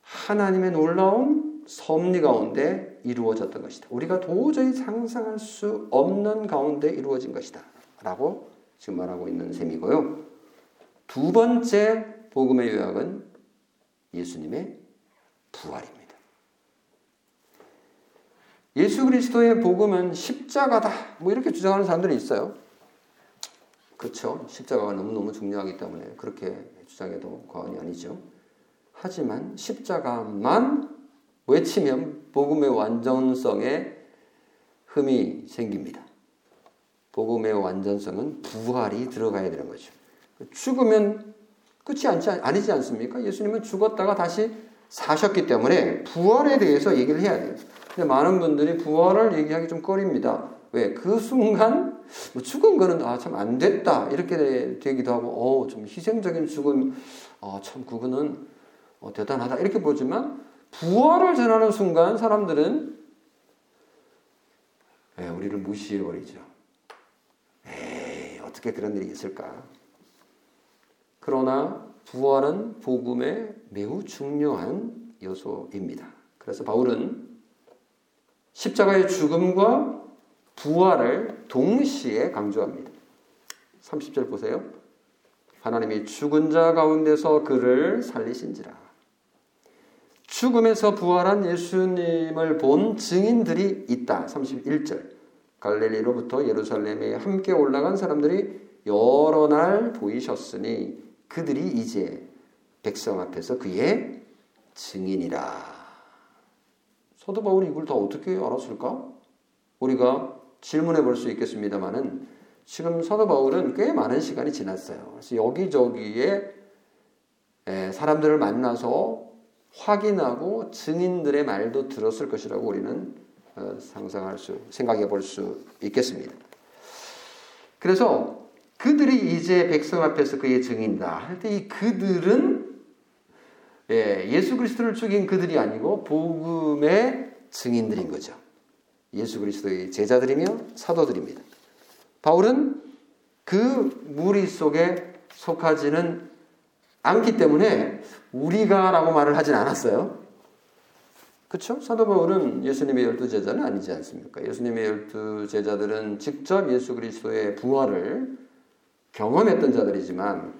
하나님의 놀라운 섭리 가운데 이루어졌던 것이다. 우리가 도저히 상상할 수 없는 가운데 이루어진 것이다. 라고 지금 말하고 있는 셈이고요. 두 번째 복음의 요약은 예수님의 부활입니다. 예수 그리스도의 복음은 십자가다. 뭐 이렇게 주장하는 사람들이 있어요. 그렇죠. 십자가가 너무너무 중요하기 때문에 그렇게 주장해도 과언이 아니죠. 하지만 십자가만 외치면 복음의 완전성에 흠이 생깁니다. 복음의 완전성은 부활이 들어가야 되는 거죠. 죽으면 끝이 아니지 않습니까? 예수님은 죽었다가 다시 사셨기 때문에 부활에 대해서 얘기를 해야 돼요. 근데 많은 분들이 부활을 얘기하기 좀 꺼립니다. 왜? 그 순간 뭐 죽은 거는 아 참 안 됐다 이렇게 되기도 하고 어좀 희생적인 죽음 어참 그거는 어, 대단하다 이렇게 보지만 부활을 전하는 순간 사람들은 에, 예, 우리를 무시해 버리죠. 에이 어떻게 그런 일이 있을까? 그러나 부활은 복음의 매우 중요한 요소입니다. 그래서 바울은 십자가의 죽음과 부활을 동시에 강조합니다. 30절 보세요. 하나님이 죽은 자 가운데서 그를 살리신지라. 죽음에서 부활한 예수님을 본 증인들이 있다. 31절. 갈릴리로부터 예루살렘에 함께 올라간 사람들이 여러 날 보이셨으니 그들이 이제 백성 앞에서 그의 증인이라. 사도 바울이 이걸 다 어떻게 알았을까? 우리가 질문해 볼 수 있겠습니다만은 지금 사도 바울은 꽤 많은 시간이 지났어요. 그래서 여기저기에 사람들을 만나서 확인하고 증인들의 말도 들었을 것이라고 우리는 어, 상상할 수, 생각해 볼 수 있겠습니다. 그래서 그들이 이제 백성 앞에서 그의 증인이다 할 때 이 그들은 예, 수 그리스도를 죽인 그들이 아니고 복음의 증인들인 거죠. 예수 그리스도의 제자들이며 사도들입니다. 바울은 그 무리 속에 속하지는 않기 때문에 우리가라고 말을 하진 않았어요. 그렇죠? 사도 바울은 예수님의 열두 제자는 아니지 않습니까? 예수님의 열두 제자들은 직접 예수 그리스도의 부활을 경험했던 자들이지만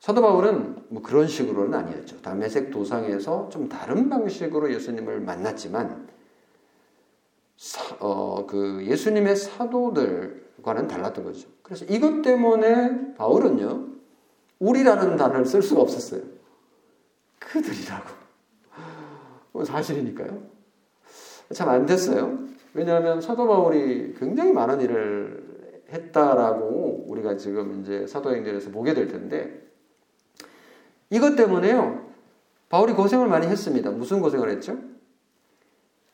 사도 바울은 뭐 그런 식으로는 아니었죠. 담메색 도상에서 좀 다른 방식으로 예수님을 만났지만 사, 어, 그 예수님의 사도들과는 달랐던 거죠. 그래서 이것 때문에 바울은요 우리라는 단어를 쓸 수가 없었어요. 그들이라고. 뭐 사실이니까요. 참 안 됐어요. 왜냐하면 사도 바울이 굉장히 많은 일을 했다라고 우리가 지금 이제 사도행전에서 보게 될 텐데 이것 때문에요. 바울이 고생을 많이 했습니다. 무슨 고생을 했죠?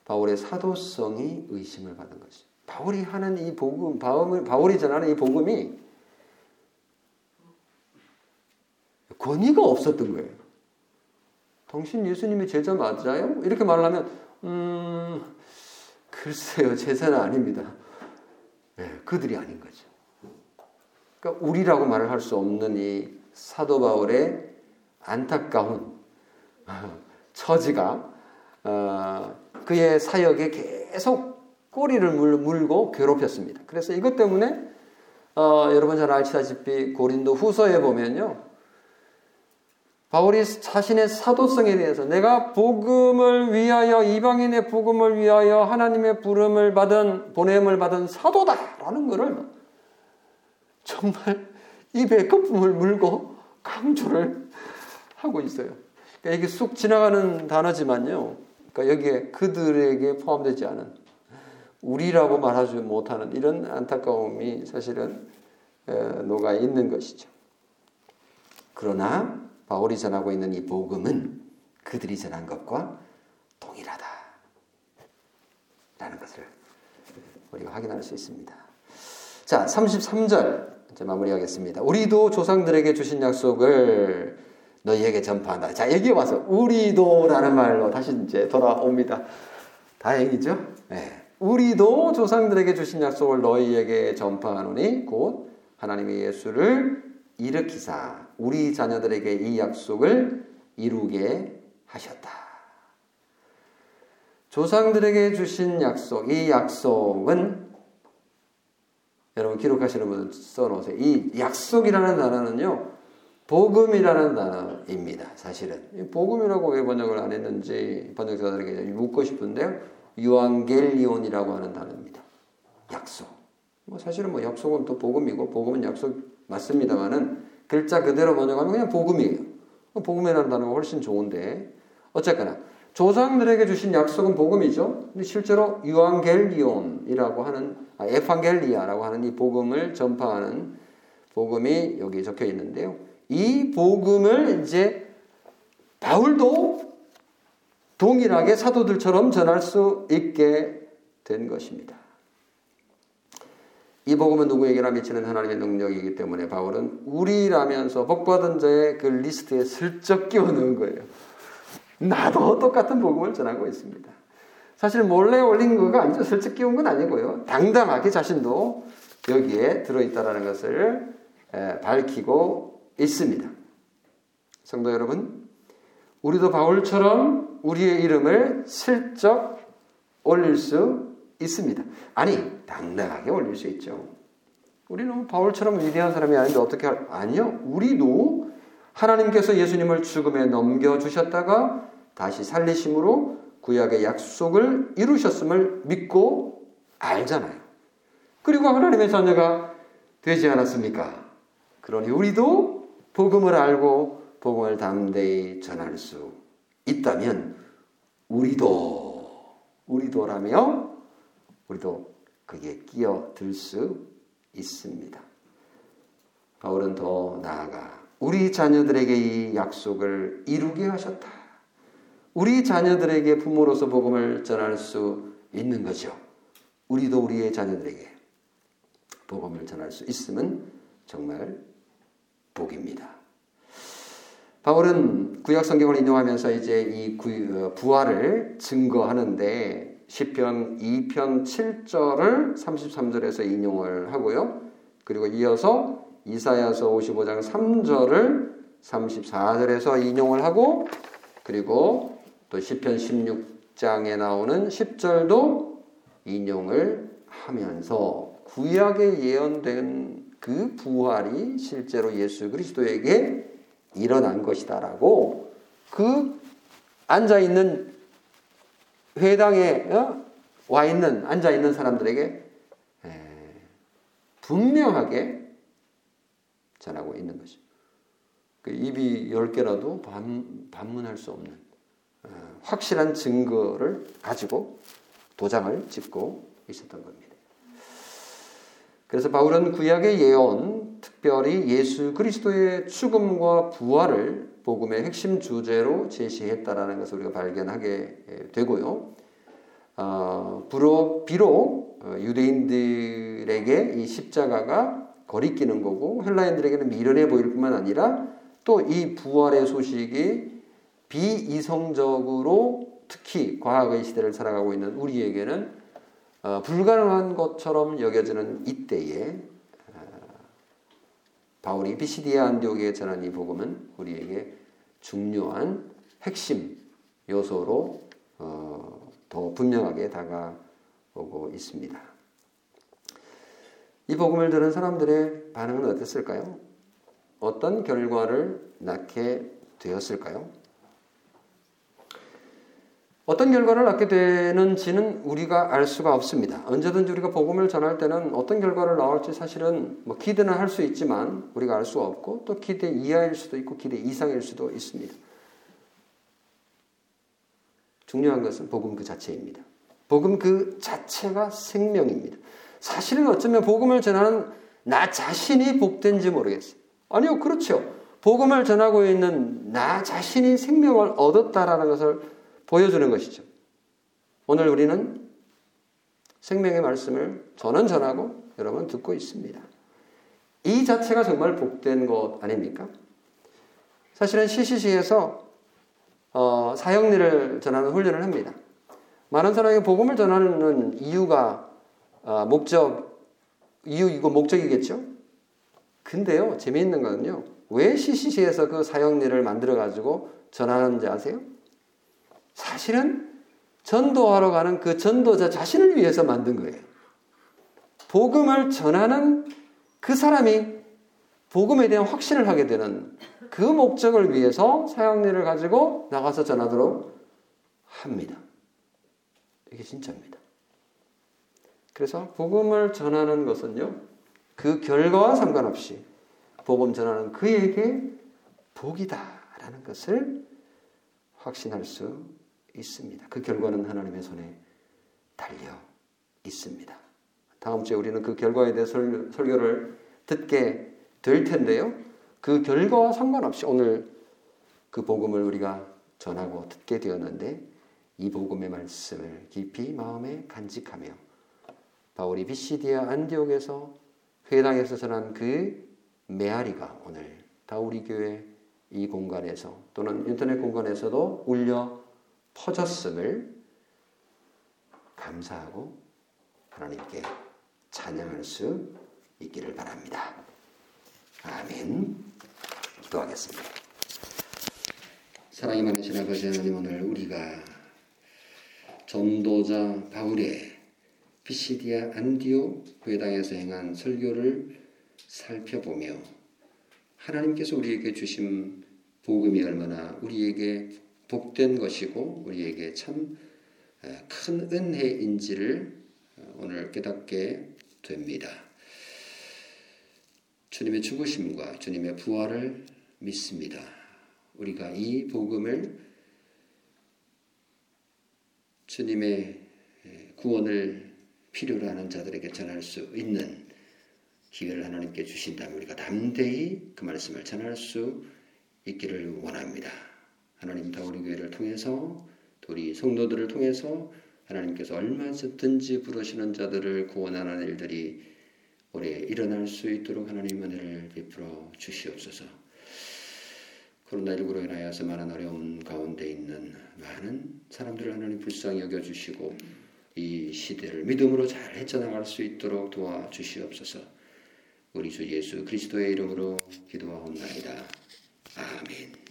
바울의 사도성이 의심을 받은 것이. 바울이 하는 이 복음, 바울, 바울이 전하는 이 복음이 권위가 없었던 거예요. 당신 예수님의 제자 맞아요? 이렇게 말하면, 음, 글쎄요, 제자는 아닙니다. 네, 그들이 아닌 거죠. 그러니까 우리라고 말을 할 수 없는 이 사도 바울의 안타까운 처지가 어, 그의 사역에 계속 꼬리를 물고 괴롭혔습니다. 그래서 이것 때문에 어, 여러분 잘 아시다시피 고린도 후서에 보면요. 바울이 자신의 사도성에 대해서 내가 복음을 위하여 이방인의 복음을 위하여 하나님의 부름을 받은 보냄을 받은 사도다라는 것을 정말 입에 거품을 물고 강조를 하고 있어요. 그러니까 이게 쑥 지나가는 단어지만요. 그러니까 여기에 그들에게 포함되지 않은 우리라고 말하지 못하는 이런 안타까움이 사실은 녹아 있는 것이죠. 그러나 바울이 전하고 있는 이 복음은 그들이 전한 것과 동일하다. 라는 것을 우리가 확인할 수 있습니다. 자, 33절 이제 마무리하겠습니다. 우리도 조상들에게 주신 약속을 너희에게 전파한다. 자, 여기 와서 우리도라는 말로 다시 이제 돌아옵니다. 다행이죠? 네. 우리도 조상들에게 주신 약속을 너희에게 전파하노니 곧 하나님의 예수를 일으키사 우리 자녀들에게 이 약속을 이루게 하셨다. 조상들에게 주신 약속, 이 약속은 여러분 기록하시는 분 써놓으세요. 이 약속이라는 단어는요, 복음이라는 단어입니다. 사실은 복음이라고 왜 번역을 안 했는지 번역자들에게 묻고 싶은데요. 유앙겔리온이라고 하는 단어입니다. 약속. 뭐 사실은 뭐 약속은 또 복음이고 복음은 약속 맞습니다만은 글자 그대로 번역하면 그냥 복음이에요. 복음이라는 단어가 훨씬 좋은데 어쨌거나 조상들에게 주신 약속은 복음이죠. 근데 실제로 유앙겔리온이라고 하는 아, 에판겔리아라고 하는 이 복음을 전파하는 복음이 여기 적혀 있는데요. 이 복음을 이제 바울도 동일하게 사도들처럼 전할 수 있게 된 것입니다. 이 복음은 누구에게나 미치는 하나님의 능력이기 때문에 바울은 우리라면서 복받은 자의 그 리스트에 슬쩍 끼워 넣은 거예요. 나도 똑같은 복음을 전하고 있습니다. 사실 몰래 올린 거가 아니죠. 슬쩍 끼운 건 아니고요. 당당하게 자신도 여기에 들어있다라는 것을 밝히고 있습니다. 성도 여러분, 우리도 바울처럼 우리의 이름을 슬쩍 올릴 수 있습니다. 아니, 당당하게 올릴 수 있죠. 우리는 바울처럼 위대한 사람이 아닌데 어떻게 할, 아니요. 우리도 하나님께서 예수님을 죽음에 넘겨주셨다가 다시 살리심으로 구약의 약속을 이루셨음을 믿고 알잖아요. 그리고 하나님의 자녀가 되지 않았습니까? 그러니 우리도 복음을 알고 복음을 담대히 전할 수 있다면 우리도 우리도라며 우리도 거기에 끼어들 수 있습니다. 바울은 더 나아가 우리 자녀들에게 이 약속을 이루게 하셨다. 우리 자녀들에게 부모로서 복음을 전할 수 있는 거죠. 우리도 우리의 자녀들에게 복음을 전할 수 있으면 정말 복입니다. 바울은 구약 성경을 인용하면서 이제 이 어, 부활을 증거하는데 시편 2편 7절을 33절에서 인용을 하고요. 그리고 이어서 이사야서 55장 3절을 34절에서 인용을 하고 그리고 또 시편 16장에 나오는 10절도 인용을 하면서 구약에 예언된 그 부활이 실제로 예수 그리스도에게 일어난 것이다라고 그 앉아 있는 회당에 어? 와 있는 앉아 있는 사람들에게 분명하게 전하고 있는 것이. 그 입이 열 개라도 반, 반문할 수 없는 어, 확실한 증거를 가지고 도장을 찍고 있었던 겁니다. 그래서 바울은 구약의 예언, 특별히 예수 그리스도의 죽음과 부활을 복음의 핵심 주제로 제시했다라는 것을 우리가 발견하게 되고요. 어, 비록, 비록 어, 유대인들에게 이 십자가가 거리끼는 거고 헬라인들에게는 미련해 보일 뿐만 아니라 또 이 부활의 소식이 비이성적으로 특히 과학의 시대를 살아가고 있는 우리에게는 어, 불가능한 것처럼 여겨지는 이때에 바울이 비시디아 안디옥에 전한 이 복음은 우리에게 중요한 핵심 요소로 어, 더 분명하게 다가오고 있습니다. 이 복음을 들은 사람들의 반응은 어땠을까요? 어떤 결과를 낳게 되었을까요? 어떤 결과를 낳게 되는지는 우리가 알 수가 없습니다. 언제든지 우리가 복음을 전할 때는 어떤 결과를 나올지 사실은 뭐 기대는 할 수 있지만 우리가 알수 없고 또 기대 이하일 수도 있고 기대 이상일 수도 있습니다. 중요한 것은 복음 그 자체입니다. 복음 그 자체가 생명입니다. 사실은 어쩌면 복음을 전하는 나 자신이 복된지 모르겠어요. 아니요, 그렇죠. 복음을 전하고 있는 나 자신이 생명을 얻었다라는 것을 보여주는 것이죠. 오늘 우리는 생명의 말씀을 저는 전하고 여러분 듣고 있습니다. 이 자체가 정말 복된 것 아닙니까? 사실은 CCC에서 어, 사형리를 전하는 훈련을 합니다. 많은 사람에게 복음을 전하는 이유가 어, 목적, 이유이고 목적이겠죠? 근데요, 재미있는 거는요, 왜 CCC에서 그 사형리를 만들어 가지고 전하는지 아세요? 사실은 전도하러 가는 그 전도자 자신을 위해서 만든 거예요. 복음을 전하는 그 사람이 복음에 대한 확신을 하게 되는 그 목적을 위해서 사형리를 가지고 나가서 전하도록 합니다. 이게 진짜입니다. 그래서 복음을 전하는 것은요, 그 결과와 상관없이 복음 전하는 그에게 복이다라는 것을 확신할 수 있습니다. 그 결과는 하나님의 손에 달려 있습니다. 다음 주에 우리는 그 결과에 대해 설, 설교를 듣게 될 텐데요. 그 결과와 상관없이 오늘 그 복음을 우리가 전하고 듣게 되었는데 이 복음의 말씀을 깊이 마음에 간직하며 바울이 비시디아 안디옥에서 회당에서 전한 그 메아리가 오늘 다 우리 교회 이 공간에서 또는 인터넷 공간에서도 울려 퍼졌음을 감사하고 하나님께 찬양할 수 있기를 바랍니다. 아멘. 기도하겠습니다. 사랑이 많으신 아버지 하나님 오늘 우리가 전도자 바울의 피시디아 안디오 회당에서 행한 설교를 살펴보며 하나님께서 우리에게 주신 복음이 얼마나 우리에게 복된 것이고 우리에게 참 큰 은혜인지를 오늘 깨닫게 됩니다. 주님의 죽으심과 주님의 부활을 믿습니다. 우리가 이 복음을 주님의 구원을 필요로 하는 자들에게 전할 수 있는 기회를 하나님께 주신다면 우리가 담대히 그 말씀을 전할 수 있기를 원합니다. 하나님 다 우리 교회를 통해서 우리 성도들을 통해서 하나님께서 얼마든지 부르시는 자들을 구원하는 일들이 올해 일어날 수 있도록 하나님 은혜를 베풀어 주시옵소서. 코로나19로 인하여서 많은 어려움 가운데 있는 많은 사람들을 하나님 불쌍히 여겨주시고 이 시대를 믿음으로 잘 헤쳐나갈 수 있도록 도와주시옵소서. 우리 주 예수 그리스도의 이름으로 기도하옵나이다. 아멘.